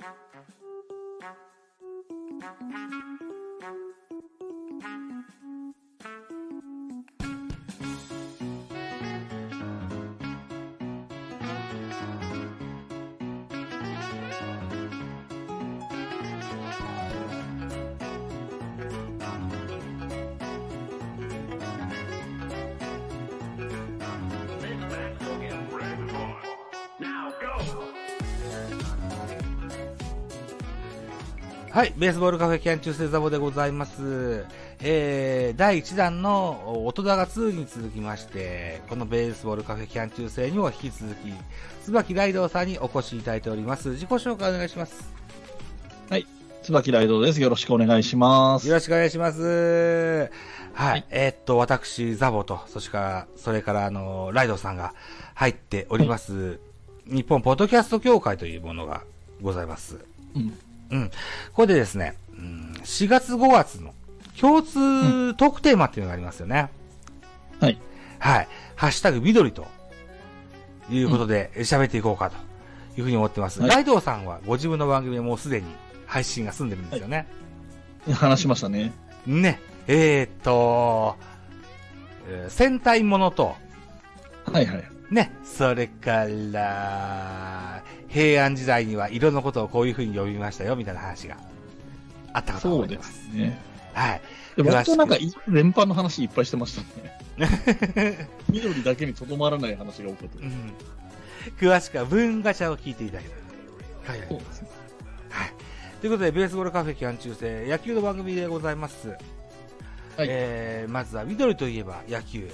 Thank you. はい、ベースボールカフェキャン中世ザボでございます。えー、第1弾の音高2に続きまして、このベースボールカフェキャン中世にも引き続き、椿ライドウさんにお越しいただいております。自己紹介お願いします。はい、椿ライドウです。よろしくお願いします。よろしくお願いします。はい、はい、えー、っと、私、ザボと、そしてから、それからあの、ライドウさんが入っております、はい、日本ポッドキャスト協会というものがございます。うんうん。これでですね、うん、4月5月の共通トークテーマっていうのがありますよね。はい。はい。ハッシュタグ緑ということで喋っていこうかというふうに思ってます。はい、ライドウさんはご自分の番組でもうすでに配信が済んでるんですよね。はい、話しましたね。ね。えー、っと、戦隊ものと、はいはい。ね、それから、平安時代にはいろんなことをこういうふうに呼びましたよ、みたいな話があったかと思います。そうですね。はい。でも、割なんか、連般の話いっぱいしてましたね。緑だけにとどまらない話が多かったです。うん。詳しくは文ガチャを聞いていただけたら。はい、そうですね。はい。ということで、ベースボールカフェ期間中世、野球の番組でございます。はい。えー、まずは緑といえば野球。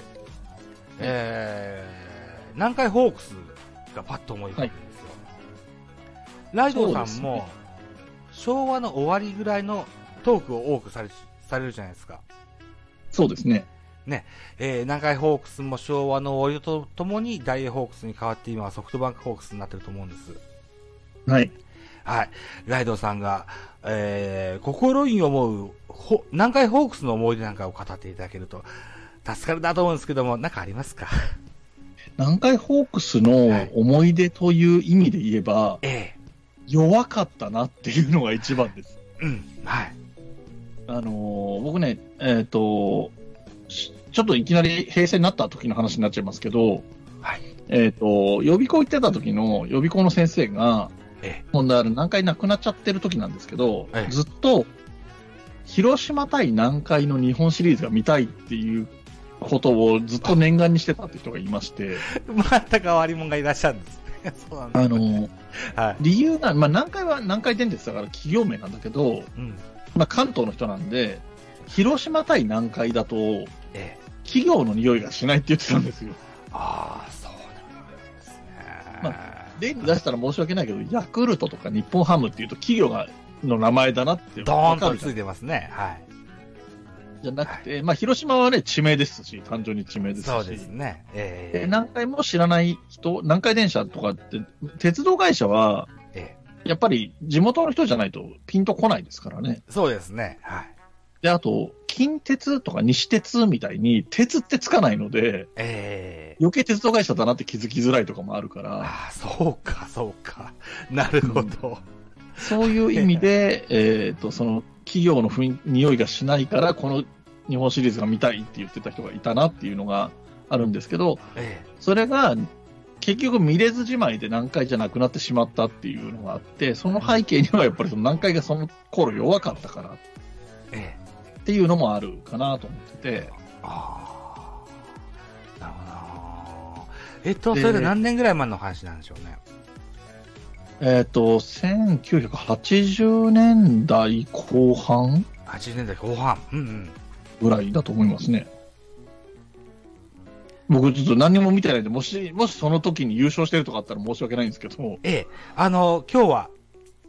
えー、南海ホークスがパッと思い浮かぶ。はいライドさんも、昭和の終わりぐらいのトークを多くされされるじゃないですか。そうですね。ね、えー、南海ホークスも昭和の終わりとともに大英ホークスに変わって今はソフトバンクホークスになってると思うんです。はい。はい。ライドさんが、えー、心に思う、ほ、南海ホークスの思い出なんかを語っていただけると、助かるなと思うんですけども、なんかありますか？南海ホークスの思い出という意味で言えば、はい、ええ弱かったなっていうのが一番です。うん。はい。あのー、僕ね、えっ、ー、と、ちょっといきなり平成になった時の話になっちゃいますけど、はい。えっ、と、予備校行ってた時の予備校の先生が、ええ、問題ある南海亡くなっちゃってる時なんですけど、ええ、ずっと、広島対南海の日本シリーズが見たいっていうことをずっと念願にしてたって人がいまして。また変わり者がいらっしゃるんです そうなんあの、はい、理由が、まあ、南海は南海電鉄だから企業名なんだけど、うん、まあ、関東の人なんで、広島対南海だと、ええ、企業の匂いがしないって言ってたんですよ。ああ、そうなんですね。まあ、例に出したら申し訳ないけど、ヤクルトとか日本ハムっていうと企業がの名前だなってドーンとついてますね。はい。じゃなくて、はい、まあ、広島はね、地名ですし、単純に地名ですし。そうですね。えー、何回も知らない人、南海電車とかって、鉄道会社は、えー、やっぱり地元の人じゃないとピンとこないですからね。そうですね。はい。で、あと、近鉄とか西鉄みたいに、鉄ってつかないので、えー、余計鉄道会社だなって気づきづらいとかもあるから。ああ、そうか、そうか。なるほど。うん、そういう意味で、えっと、その、企業の雰囲匂いがしないから、この日本シリーズが見たいって言ってた人がいたなっていうのがあるんですけど、ええ、それが結局見れずじまいで南海じゃなくなってしまったっていうのがあって、その背景にはやっぱりその南海がその頃弱かったから、ええ、っていうのもあるかなと思ってて。ああ。なるほど。えっと、それで何年ぐらい前の話なんでしょうね。えっ、ー、と、1980年代後半 ?80 年代後半。うんうん。ぐらいだと思いますね。僕ちょっと何も見てないんで、もし、もしその時に優勝してるとかあったら申し訳ないんですけど。ええ。あの、今日は、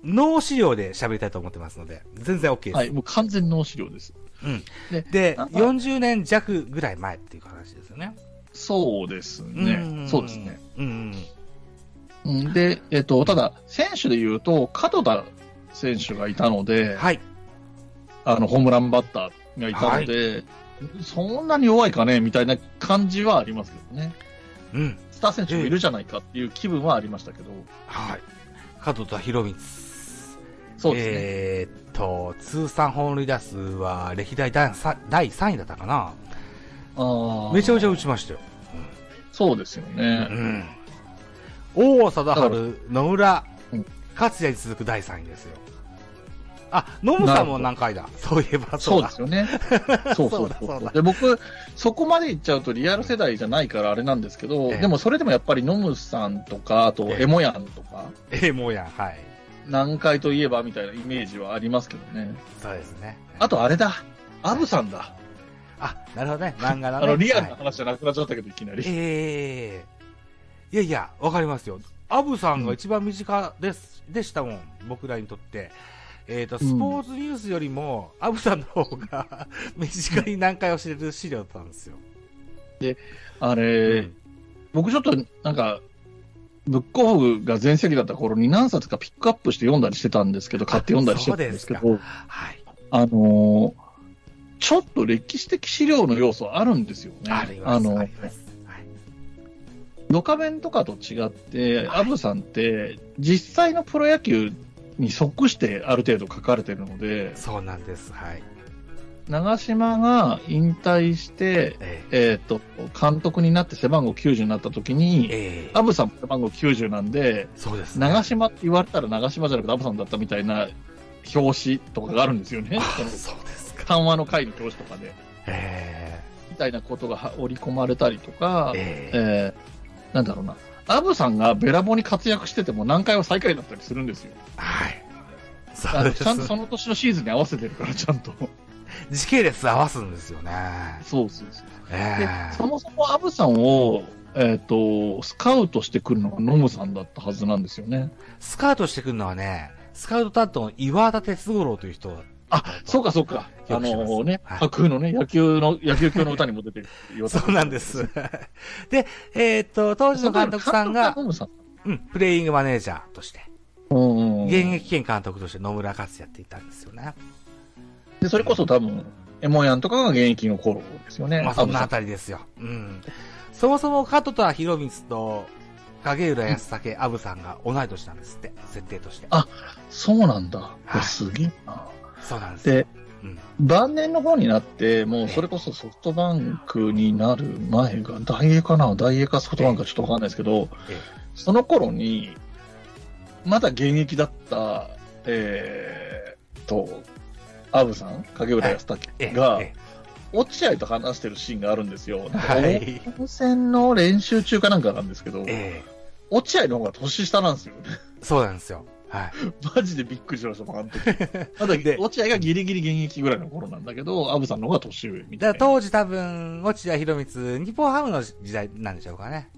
脳資料で喋りたいと思ってますので、全然 OK です。はい、もう完全脳資料です。うん。で、で40年弱ぐらい前っていう話ですよね。そうですね。そうですね。うん。で、えっと、ただ、選手で言うと、門田選手がいたので、はい。あの、ホームランバッターがいたので、はい、そんなに弱いかねみたいな感じはありますけどね。うん。スター選手もいるじゃないかっていう気分はありましたけど。はい。門田博光そうですね。えーっと、通算本塁打数は歴代第 3, 第3位だったかな。あめちゃめちゃ打ちましたよ。そうですようね。ん。王貞治、野村うん、勝也に続く第3位ですよ。あ、ノムさんも何回だ？そういえばそうだですよね。そうそうそうで、僕、そこまで行っちゃうとリアル世代じゃないからあれなんですけど、ええでもそれでもやっぱりノムさんとか、あとええエモヤンとか、ええ、もうやん、はい。南海といえばみたいなイメージはありますけどね。そうですね。あとあれだ、アブさんだ。あ、なるほどね。漫画のね。あの、リアルなはい話じゃなくなっちゃったけど、いきなり。ええいやいや、わかりますよ。アブさんが一番身近です、でしたもん、僕らにとって。えっ、と、スポーツニュースよりも、アブさんの方が 身近に何回を知れる資料だったんですよ。あれ、僕ちょっとなんか、ブックオフが全盛期だった頃に何冊かピックアップして読んだりしてたんですけど、買って読んだりしてたんですけど、はい。あのーちょっと歴史的資料の要素あるんですよね。あります。のあります。はい。ドカベンとかと違って、アブさんって、実際のプロ野球に即してある程度書かれてるので、そうなんです。はい。長嶋が引退して、ええっ、と、監督になって背番号90になった時えに、ええアブさんも背番号90なんで、そうですね。長嶋って言われたら長嶋じゃなくてアブさんだったみたいな表紙とかがあるんですよね。あそうですか。緩和の会の表紙とかで。えみたいなことが織り込まれたりとかえ、ええーなんだろうな。アブさんがべらぼうに活躍してても何回は最下位だったりするんですよ。えはい。そうですちゃんとその年のシーズンに合わせてるから、ちゃんと。時系列合わすんですよね。そうそうそう。えでえ、そもそもアブさんを、えっ、と、スカウトしてくるのがノムさんだったはずなんですよね。スカウトしてくるのはね、スカウト担当の岩田哲五郎という人あ、そうかそうか。あのね、はい架空のね、野球の、野球教の歌にも出てる。そうなんです。で、えーっと、当時の監督さんが。うん、プレイングマネージャーとして、うん現役兼監督として野村克也っていたんですよね。で、それこそ多分、エモヤンとかが現役の頃ですよね。まあ、そんなあたりですよ。うん。そもそも加藤田博光と影浦康武、アブさんが同い年なんですって、設定として。あそうなんだ。はいすげえな。そうなんです。で、うん。晩年の方になって、もうそれこそソフトバンクになる前が、大英かな？大英かソフトバンクかちょっとわかんないですけど、えその頃に、まだ現役だった、えーっと、アブさん、影浦康え武が、え落合と話してるシーンがあるんですよ。はいオープン戦の練習中かなんかなんですけど、ええ落合の方が年下なんですよね。そうなんですよ。はい。マジでびっくりしました、あの時。まだで落合がギリギリ現役ぐらいの頃なんだけど、アブさんの方が年上みたいな。当時多分、落合博光、日本ハムの時代なんでしょうかね。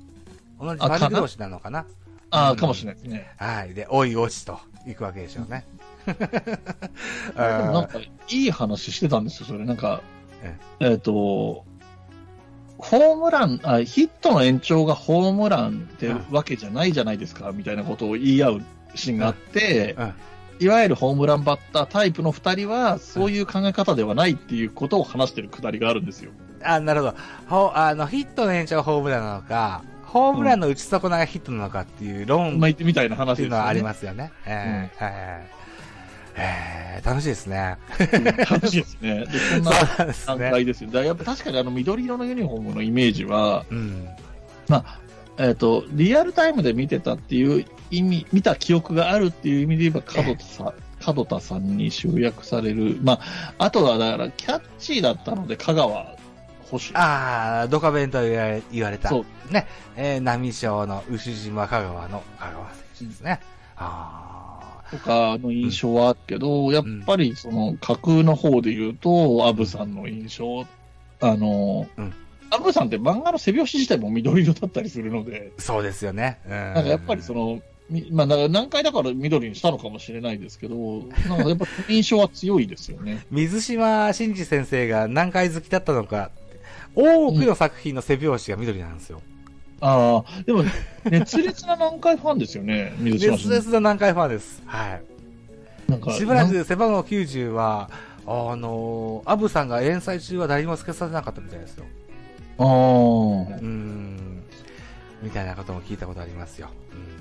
同じ同士なのかな。ああ、かもしれないですね。はい。で、おい落ちと行くわけでしょうね。なんか、いい話してたんですよ、それ。なんか、えっ、と、ホームランあ、ヒットの延長がホームランってわけじゃないじゃないですか、みたいなことを言い合うシーンがあって、うんいわゆるホームランバッタータイプの二人は、そういう考え方ではないっていうことを話してるくだりがあるんですよ。あ、なるほど。ほあの、ヒットの延長がホームランなのか、ホームランの打ち損ながヒットなのかっていう論まあ、みたいな話ですよね。っていうのはありますよね。えーはいえー楽しいですね。楽しいですね。で、そんな段ね。階ですよ。だからやっぱ確かにあの緑色のユニフォームのイメージは、うん。えっ、と、リアルタイムで見てたっていう意味、見た記憶があるっていう意味で言えば、角田さん、角田さんに集約される。まあ、あとはだから、キャッチーだったので、香川保守。ああ、ドカベンと言われ言われた。そう。ね。えー、波賞の牛島香川の香川選手ですね。あとかの印象はあるけど、やっぱりその架空の方で言うと、アブさんの印象、あの、うんアブさんって漫画の背表紙自体も緑色だったりするので、あ、そうですよね。うん。なんかやっぱりその、みまあ、だから何回だから緑にしたのかもしれないですけど、なんかやっぱ印象は強いですよね。水島真司先生が何回好きだったのか、多くの作品の背表紙が緑なんですよ。ああ、でも、熱烈な南海ファンですよね、水島熱烈な南海ファンです。はい。なんか、しばらく背番号90は、あのアブさんが連載中は誰にもつけさせなかったみたいですよ。ああ、うーん。みたいなことも聞いたことありますよ。うん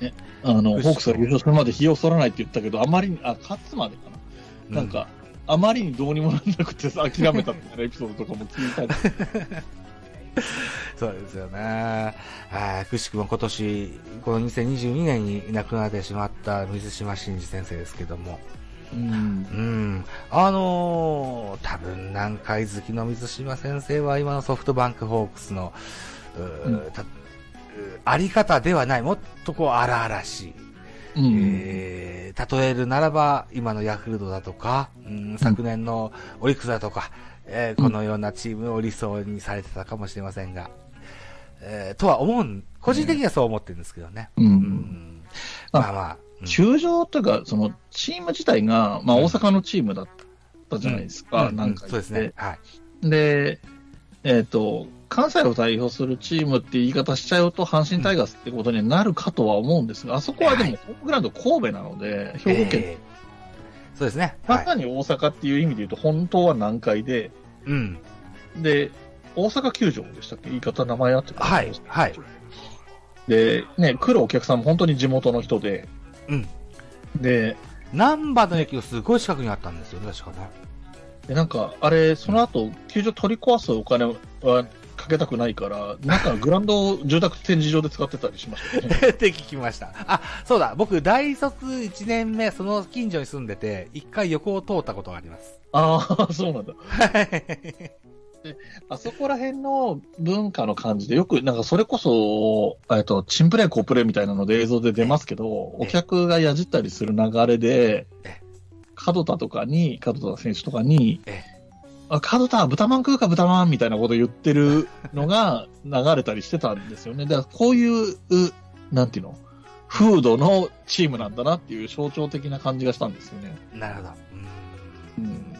ね、あの、ホークスが優勝するまで日を剃らないって言ったけど、あまりに、あ、勝つまでかな。なんか、うん、あまりにどうにもなんなくて諦めたみたいなエピソードとかも聞いたり。そうですよね。くしくも今年、この2022年に亡くなってしまった水島新司先生ですけども、うん、うん。あのー、多分南海好きの水島先生は今のソフトバンクホークスの、うん、あり方ではない、もっとこう荒々しい。うん、えー、例えるならば、今のヤクルトだとか、うん、昨年のオリックスだとか、えー、このようなチームを理想にされてたかもしれませんが、えー、とは思う、個人的にはそう思ってるんですけどね。うん。うん、まあまあ。球場というか、そのチーム自体が、まあ大阪のチームだったじゃないですか、なんか、そうですね。はい。で、えっ、ー、と、関西を代表するチームって言い方しちゃうと、阪神タイガースってことになるかとは思うんですが、あそこはでも、ホームグラウンド神戸なので、兵庫県、えー、そうですね。まさに大阪っていう意味で言うと、本当は南海で、うん。で、大阪球場でしたっけ？言い方、名前あってはい、はい。で、ね、来るお客さんも本当に地元の人で、うん。で、難波の駅がすごい近くにあったんですよね、確かね。で、なんか、あれ、その後、球場取り壊すお金はかけたくないから、なんかグランド住宅展示場で使ってたりしましたね。って聞きました。あ、そうだ、僕、大卒1年目、その近所に住んでて、一回横を通ったことがあります。ああ、そうなんだ。はい。あそこら辺の文化の感じで、よく、なんかそれこそ、えっと、チンプレー、コープレーみたいなので映像で出ますけど、お客がやじったりする流れで、門田とかに、門田選手とかに、あ、門田、豚まん食うか豚まんみたいなこと言ってる のが流れたりしてたんですよね。だからこういう、なんていうの？フードのチームなんだなっていう象徴的な感じがしたんですよね。なるほど。うん。うん。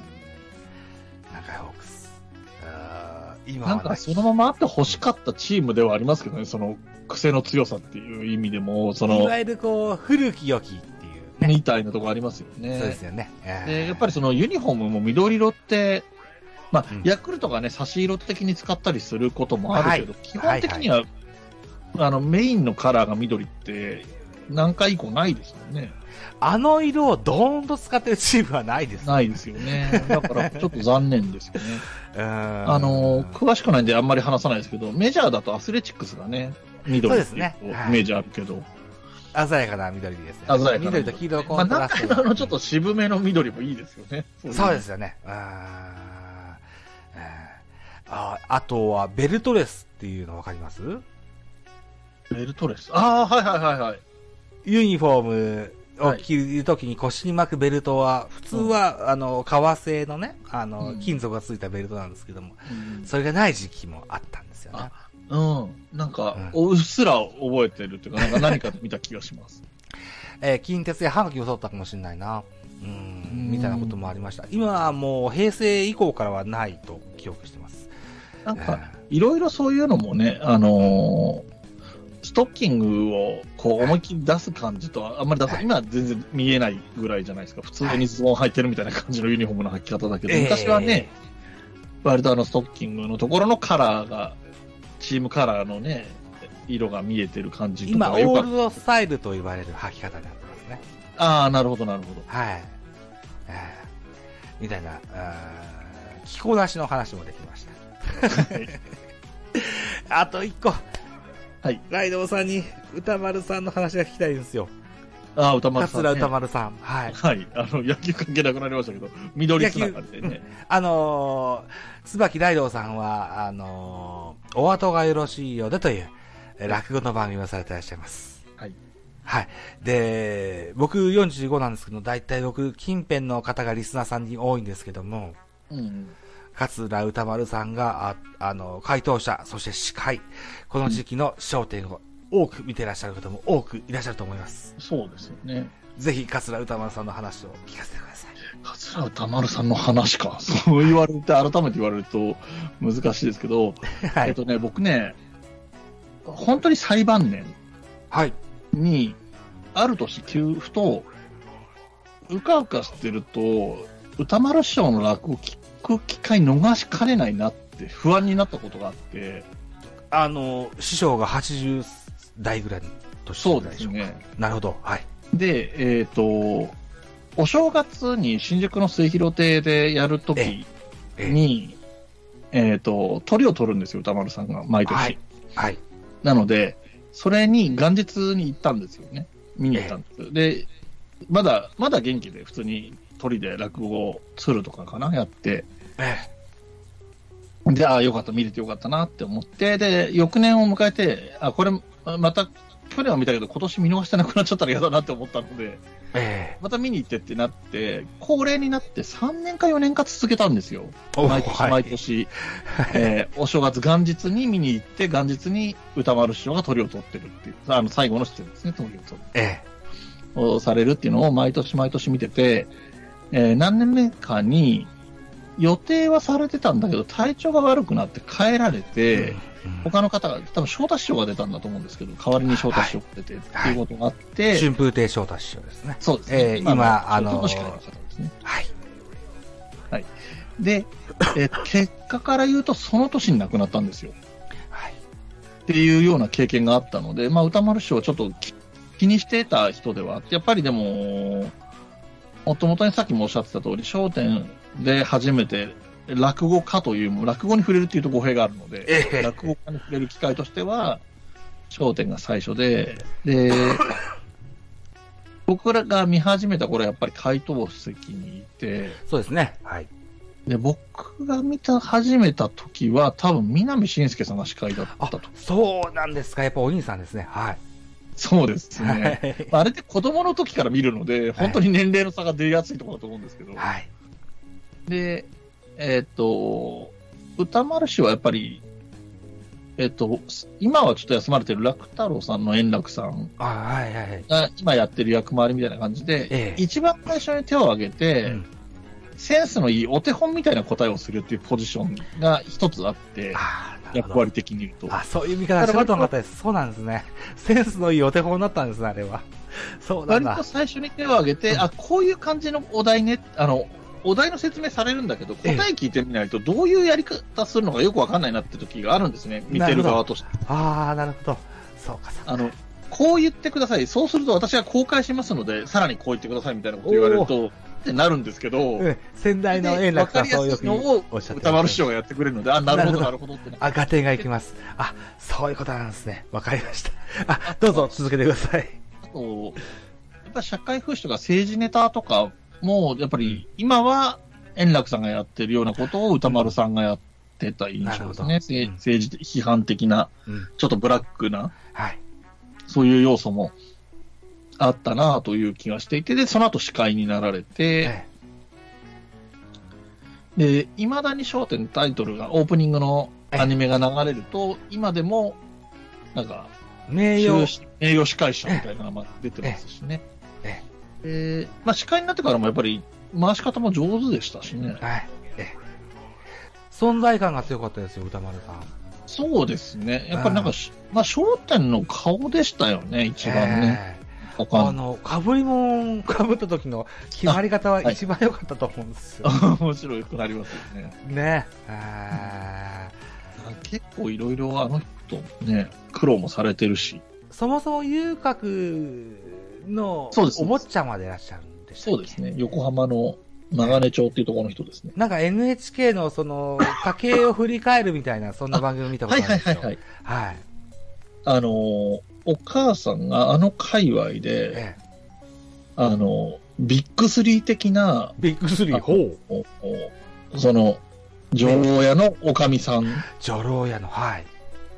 中井ホ今なんかそのままあって欲しかったチームではありますけどね、その癖の強さっていう意味でも、その。いわゆるこう、古き良きっていう、ね、みたいなとこありますよね。そうですよね。で、やっぱりそのユニフォームも緑色って、まあ、うん、ヤクルトがね、差し色的に使ったりすることもあるけど、はい、基本的には、はいはい、あの、メインのカラーが緑って、何回以降ないですよね。あの色をドーンと使ってるチームはないです、ね、ないですよね。だからちょっと残念ですよね。あの、詳しくないんであんまり話さないですけど、メジャーだとアスレチックスがね、緑そうですね。イメージあるけど。鮮やかな緑ですね。鮮やかな緑と黄色コントラスト、まあ、のちょっと渋めの緑もいいですよね。そうですよね。あああとは、ベルトレスっていうのわかります？ベルトレスああ、はいはいはいはい。ユニフォームを着るときに腰に巻くベルトは、普通は、あの、革製のね、あの、金属がついたベルトなんですけども、それがない時期もあったんですよね。うん。なんか、うっすら覚えてるっていうか、なんか何か見た気がします。えー、近鉄やハガキを取ったかもしれないな。うん、みたいなこともありました。今はもう平成以降からはないと記憶してます。なんか、いろいろそういうのもね、あのー、ストッキングをこう思いっきり出す感じとは、あんまり出す、はい、今は全然見えないぐらいじゃないですか。普通にズボン履いてるみたいな感じのユニフォームの履き方だけど、はい、昔はね、えー、割とあのストッキングのところのカラーが、チームカラーのね、色が見えてる感じとか今、オールドスタイルと言われる履き方になってますね。ああ、なるほど、なるほど。はい。みたいな、着こなしの話もできました。あと一個。はい。ライドウさんに歌丸さんの話が聞きたいんですよ。ああ、歌丸さん、ね。桂歌丸さん。はい。はい。あの、野球関係なくなりましたけど、緑つながりでね。あのー、椿ライドウさんは、あのー、お後がよろしいようでという、落語の番組をされていらっしゃいます。はい。はい。で、僕45なんですけど、大体僕、近辺の方がリスナーさんに多いんですけども、うん。桂歌丸さんが、ああの、回答者、そして司会、この時期の焦点を多く見てらっしゃる方も多くいらっしゃると思います。そうですよね。ぜひ、桂歌丸さんの話を聞かせてください。桂歌丸さんの話か。そう言われて、改めて言われると難しいですけど、はい、えっとね、僕ね、本当に最晩年に、ある年、給付と、うかうかしてると、歌丸師匠の落語聞く機会逃しかねないなって不安になったことがあって。あの、師匠が80代ぐらいそうですね。なるほど。はい。で、えっ、ー、と、お正月に新宿の末広亭でやるときに、えっ、ー、と、鳥を取るんですよ、歌丸さんが、毎年。はい。はい、なので、それに元日に行ったんですよね。見に行ったんです。で、まだ、まだ元気で、普通に鳥で落語をるとかかな、やって。で、ああ、よかった、見れてよかったなって思って、で、翌年を迎えて、あ、これ、また、去年は見たけど、今年見逃してなくなっちゃったら嫌だなって思ったので、えー、また見に行ってってなって、恒例になって3年か4年か続けたんですよ。毎年、毎年、えー、お正月元日に見に行って、元日に歌丸師匠が鳥を取ってるっていう、あの、最後の出演ですね、鳥を取る。えー、をされるっていうのを毎年毎年見てて、えー、何年目かに、予定はされてたんだけど、体調が悪くなって帰られて、うん他の方が、多分翔太師匠が出たんだと思うんですけど、代わりに翔太師匠が出てっていうことがあって、春風亭翔太師匠ですね。そうですね。えー、今、あのー、司会の方ですね。はい。はい。で、えー、結果から言うと、その年に亡くなったんですよ。はい。っていうような経験があったので、まあ、歌丸師匠はちょっと気にしてた人ではあって、やっぱりでも、もともとにさっきもおっしゃってた通り、笑点で初めて落語家という、落語に触れるっていうと語弊があるので、ええ、落語家に触れる機会としては、笑点が最初で、で、僕らが見始めた頃やっぱり回答席にいて、そうですね。はい。で、僕が見た、始めた時は、多分、南信介さんが司会だったと。そうなんですか。やっぱお兄さんですね。はい。そうですね。あれって子供の時から見るので、本当に年齢の差が出やすいところだと思うんですけど。はい。で、えっ、ー、と、歌丸氏はやっぱり、えっ、ー、と、今はちょっと休まれてる楽太郎さんの円楽さんが今やってる役回りみたいな感じで、ええ、一番最初に手を挙げて、うん、センスのいいお手本みたいな答えをするっていうポジションが一つあって、役割的に言うと。あ、そういう見方なかったです。そうなんですね。センスのいいお手本だったんですね、あれは。そうなんだ。割と最初に手を挙げて、うん、あ、こういう感じのお題ね、あの、お題の説明されるんだけど、答え聞いてみないと、どういうやり方するのかよくわかんないなって時があるんですね、見てる側として。ああ、なるほど。そうか、そうか。あの、こう言ってください。そうすると私は公開しますので、さらにこう言ってくださいみたいなこと言われると、ってなるんですけど、先代の円楽さんそういうのを歌丸師匠がやってくれるので、あ、なるほど、なるほどって。あ、合点がいきます。あ、そういうことなんですね。わかりました。あ、どうぞ続けてください。あと、やっぱ社会風刺とか政治ネタとかも、やっぱり今は円楽さんがやってるようなことを歌丸さんがやってた印象ですね。政治批判的な、ちょっとブラックな、はい、そういう要素もあったなという気がしていて、で、その後司会になられて、で、いまだに焦点タイトルが、オープニングのアニメが流れると、今でも、なんか、名誉名誉司会者みたいなのが出てますしね。えまあ、司会になってからもやっぱり回し方も上手でしたしね。はい。存在感が強かったですよ、歌丸さん。そうですね。やっぱりなんか、まあ、焦点の顔でしたよね、一番ね。えー、あの、かぶりもんかぶった時の決まり方は一番良かったと思うんですよ。はい、面白くなりますよね。ね。結構いろいろあの人ね、苦労もされてるし。そもそも遊郭のお坊ちゃまでいらっしゃるんでしたそうですね。横浜の長根町っていうところの人ですね。なんか NHK のその、家計を振り返るみたいな、そんな番組見たことあるんですよ。はいはいはい、はい。はい。あのお母さんがあの界隈で、ええ、あのビッグスリー的な、ビッグスリー、ほう。その、女郎屋のおかみさん。女郎屋の、はい。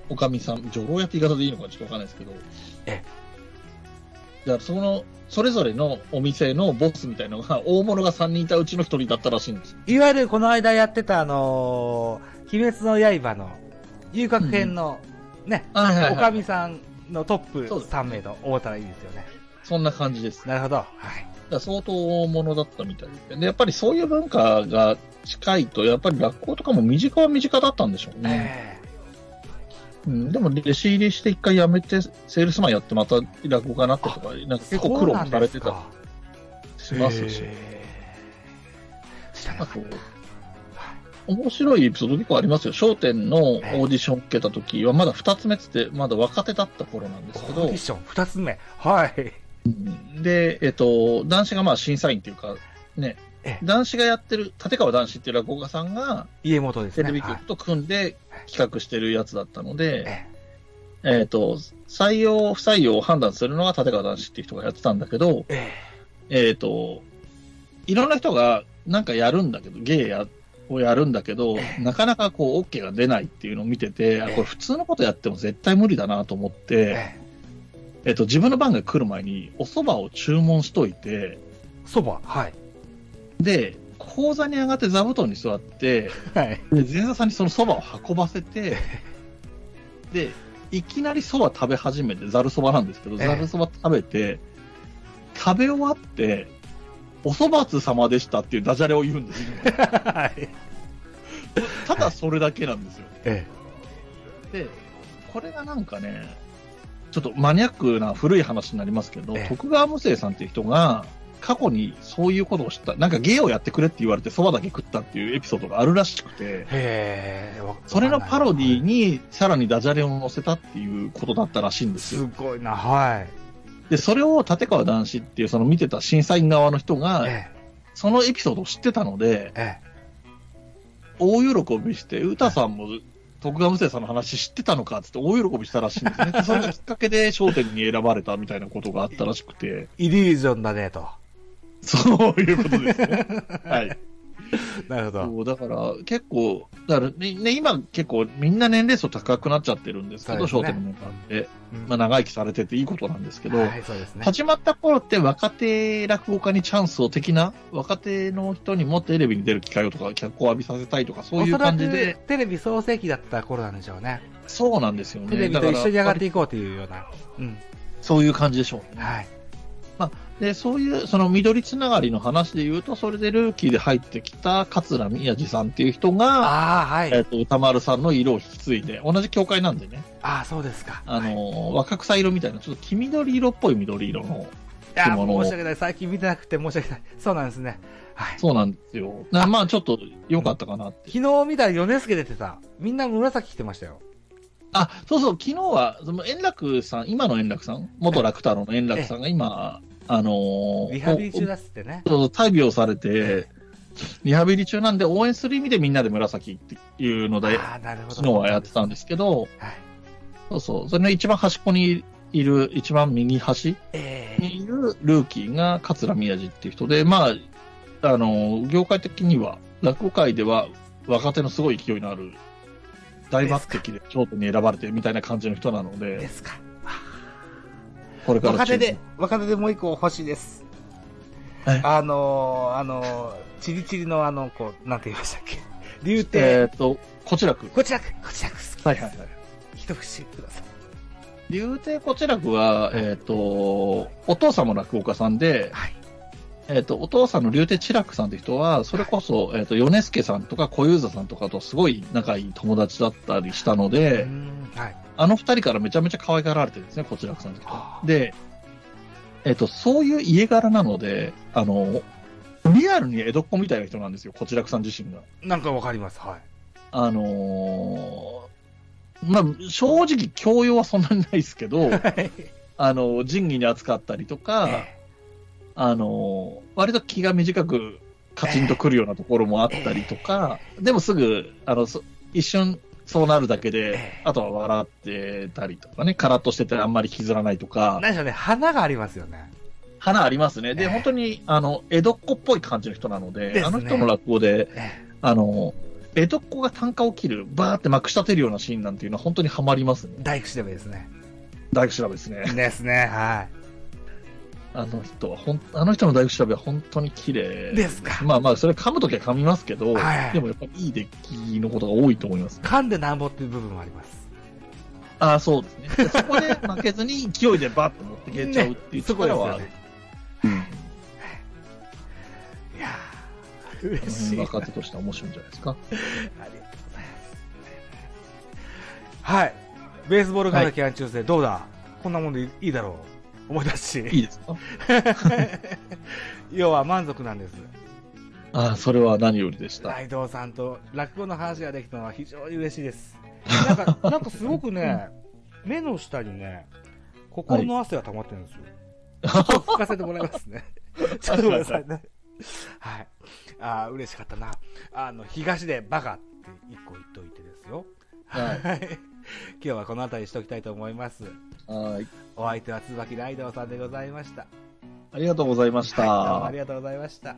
おかみさん、女郎屋って言い方でいいのかちょっとわかんないですけど、ええ。だからその、それぞれのお店のボスみたいなのが、大物が3人いたうちの1人だったらしいんですいわゆるこの間やってた、あのー、鬼滅の刃の遊郭編の、ね、おかみさんのトップ3名と思ったらいいですよね。そんな感じです。なるほど。はい。相当大物だったみたいで。で、やっぱりそういう文化が近いと、やっぱり学校とかも身近は身近だったんでしょうね。えーうん、でも、弟子入りして一回辞めて、セールスマンやってまた落語家になってとか、なんか結構苦労されてたしますし。あと、面白いエピソード結構ありますよ。商店のオーディション受けた時は、まだ二つ目つって、まだ若手だった頃なんですけど。オーディション二つ目。はい。で、えっと、男子がまあ審査員っていうか、ね、男子がやってる、立川男子っていう落語家さんが、家元ですね。テレビ局と組んで企画してるやつだったので、えっ、と、採用、不採用を判断するのが立川男子っていう人がやってたんだけど、えっ、と、いろんな人がなんかやるんだけど、芸や、をやるんだけど、なかなかこう、OK が出ないっていうのを見てて、あ、これ普通のことやっても絶対無理だなと思って、えっ、と、自分の番が来る前にお蕎麦を注文しといて、蕎麦はい。で、講座に上がって座布団に座って、はい、で前座さんにそのそばを運ばせて、で、いきなりそば食べ始めて、ざるそばなんですけど、ざるそば食べて、食べ終わって、おそばつ様でしたっていうダジャレを言うんですよ。はい、ただそれだけなんですよ。ええ、で、これがなんかね、ちょっとマニアックな古い話になりますけど、徳川無生さんっていう人が、過去にそういうことをした、なんか芸をやってくれって言われてそばだけ食ったっていうエピソードがあるらしくて、へそれのパロディにさらにダジャレを載せたっていうことだったらしいんですよ。すごいな、はい。で、それを立川男子っていうその見てた審査員側の人が、そのエピソードを知ってたので、大喜びして、歌さんも徳川無生さんの話知ってたのかって大喜びしたらしいんですね。それがきっかけで焦点に選ばれたみたいなことがあったらしくて。イリュージョンだねと。そういうことですね。はい。なるほど。そう、だから結構、だからね、ね、今結構みんな年齢層高くなっちゃってるんですけど、商、店、のメンバーって、うん、まあ長生きされてていいことなんですけど、はい、ね。始まった頃って若手落語家にチャンスを的な、若手の人にもテレビに出る機会をとか、脚光を浴びさせたいとか、そういう感じで。テレビ創世期だった頃なんでしょうね。そうなんですよね。テレビと一緒に上がっていこうというような。うん。そういう感じでしょうね。はい。まあ、で、そういう、その緑つながりの話で言うと、それでルーキーで入ってきた桂宮治さんっていう人が、あはい。えっ、ー、と、歌丸さんの色を引き継いで、同じ教会なんでね。ああ、そうですか。あの、はい、若草色みたいな、ちょっと黄緑色っぽい緑色の着物を。申し訳ない。最近見てなくて申し訳ない。そうなんですね。はい。そうなんですよ。まあ、ちょっと良かったかなって。昨日見たら米助出てた。みんな紫着てましたよ。あ、そうそう、昨日は、その円楽さん、今の円楽さん、元楽太郎の円楽さんが今、あのー、リハビリ中だっってね。そう、大病されて、リハビリ中なんで応援する意味でみんなで紫っていうので、昨日はやってたんですけど、はい、そうそう、それの一番端っこにいる、一番右端にいるルーキーが桂宮治っていう人で、まあ、あの、業界的には、落語界では若手のすごい勢いのある大抜擢で頂点に選ばれてみたいな感じの人なので、ですか。これから若手で、若手でもう一個欲しいです。あのー、あのー、チリチリのあの、こう、なんて言いましたっけ？流亭。えっ、と、こちらく。こちらく、こちらく。はいはいはい。一節ください。流亭こちらくは、えっ、ー、と、お父さんも落語家さんで、はい。えっ、と、お父さんの竜亭知楽さんって人は、それこそ、えっ、と、米助さんとか小遊三さんとかとすごい仲いい友達だったりしたので、はい。あの二人からめちゃめちゃ可愛がられてるんですね、こちらさんで。えっ、と、そういう家柄なので、あの、リアルに江戸っ子みたいな人なんですよ、こちらくさん自身が。なんかわかります、はい。あのー、まあ、正直教養はそんなにないですけど、あの、仁義に扱ったりとか、あのー、割と気が短くカチンとくるようなところもあったりとか、でもすぐ、あの、一瞬そうなるだけで、あとは笑ってたりとかね、カラッとしててあんまり引きずらないとか。何でしょうね、花がありますよね。花ありますね。で、えー、本当に、あの、江戸っ子っぽい感じの人なので、でね、あの人の落語で、えー、あの、江戸っ子が単価を切る、バーってまくし立てるようなシーンなんていうのは本当にはまりますね。大工調べですね。大工調べですね。ですね、はい。あの人はほん、あの人の大工調べは本当に綺麗ですか。まあまあ、それ噛むときは噛みますけど、はい、でもやっぱりいいデッキのことが多いと思います、ね、噛んでなんぼっていう部分もあります。ああ、そうですね。そこで負けずに勢いでバッと持ってけちゃうっていうところはある。ね、うん。いや嬉しい。若手としては面白いんじゃないですか。ありがとうございます。はい。ベースボールから期間中世、どうだ？こんなもんでいいだろう思い出すし。いいですか？要は満足なんです。ああ、それは何よりでした。ライドウさんと落語の話ができたのは非常に嬉しいです。なんか、なんかすごくね、目の下にね、心の汗が溜まってるんですよ。ちょっと聞かせてもらいますね。ちょっとごめんなさいね。はい。ああ、嬉しかったな。あの、東でバカって一個言っといてですよ。はい。今日はこの辺りにしておきたいと思います。はい。お相手は椿ライドウさんでございました。ありがとうございました。はい、どうもありがとうございました。